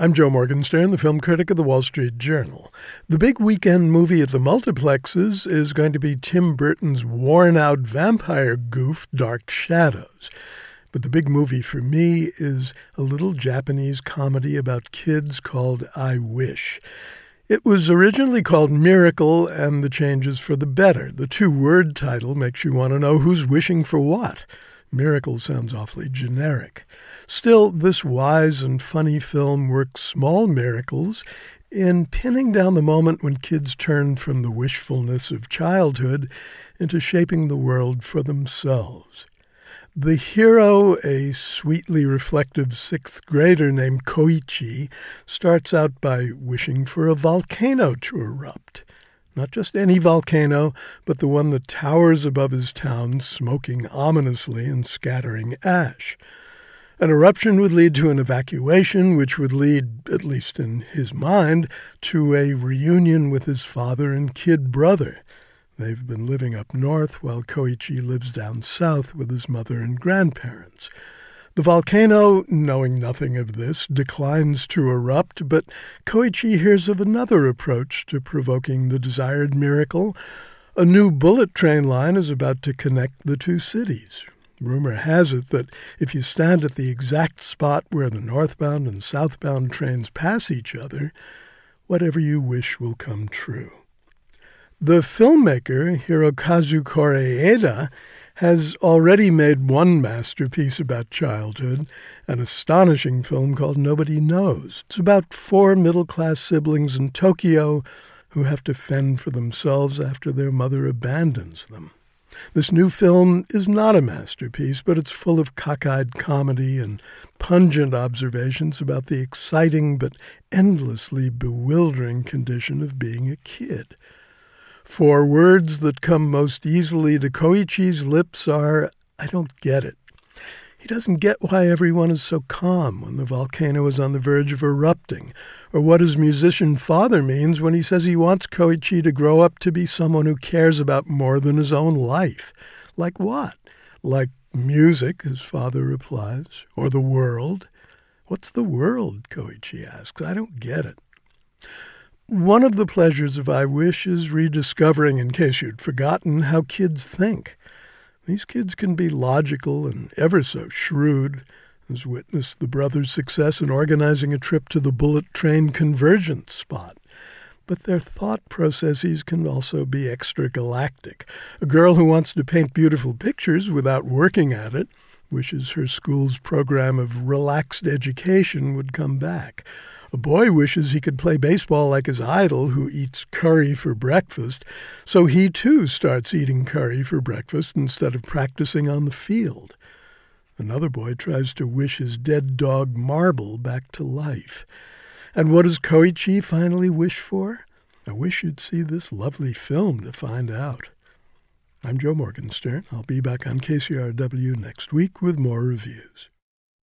I'm Joe Morgenstern, the film critic of the Wall Street Journal. The big weekend movie at the multiplexes is going to be Tim Burton's worn out vampire goof, Dark Shadows. But the big movie for me is a little Japanese comedy about kids called I Wish. It was originally called Miracle, and the change is for the better. The two word title makes you want to know who's wishing for what. Miracle sounds awfully generic. Still, this wise and funny film works small miracles in pinning down the moment when kids turn from the wishfulness of childhood into shaping the world for themselves. The hero, a sweetly reflective sixth grader named Koichi, starts out by wishing for a volcano to erupt. Not just any volcano, but the one that towers above his town, smoking ominously and scattering ash. An eruption would lead to an evacuation, which would lead, at least in his mind, to a reunion with his father and kid brother. They've been living up north while Koichi lives down south with his mother and grandparents. The volcano, knowing nothing of this, declines to erupt, but Koichi hears of another approach to provoking the desired miracle. A new bullet train line is about to connect the two cities. Rumor has it that if you stand at the exact spot where the northbound and southbound trains pass each other, whatever you wish will come true. The filmmaker, Hirokazu Koreeda, has already made one masterpiece about childhood, an astonishing film called Nobody Knows. It's about four middle class siblings in Tokyo who have to fend for themselves after their mother abandons them. This new film is not a masterpiece, but it's full of cockeyed comedy and pungent observations about the exciting but endlessly bewildering condition of being a kid. Four words that come most easily to Koichi's lips are, I don't get it. He doesn't get why everyone is so calm when the volcano is on the verge of erupting, or what his musician father means when he says he wants Koichi to grow up to be someone who cares about more than his own life. Like what? Like music, his father replies, or the world. What's the world? Koichi asks. I don't get it. One of the pleasures of I Wish is rediscovering, in case you'd forgotten, how kids think. These kids can be logical and ever so shrewd, as witnessed the brothers' success in organizing a trip to the bullet train convergence spot. But their thought processes can also be extragalactic. A girl who wants to paint beautiful pictures without working at it wishes her school's program of relaxed education would come back. A boy wishes he could play baseball like his idol, who eats curry for breakfast, so he too starts eating curry for breakfast instead of practicing on the field. Another boy tries to wish his dead dog Marble back to life. And what does Koichi finally wish for? I wish you'd see this lovely film to find out. I'm Joe Morgenstern. I'll be back on KCRW next week with more reviews.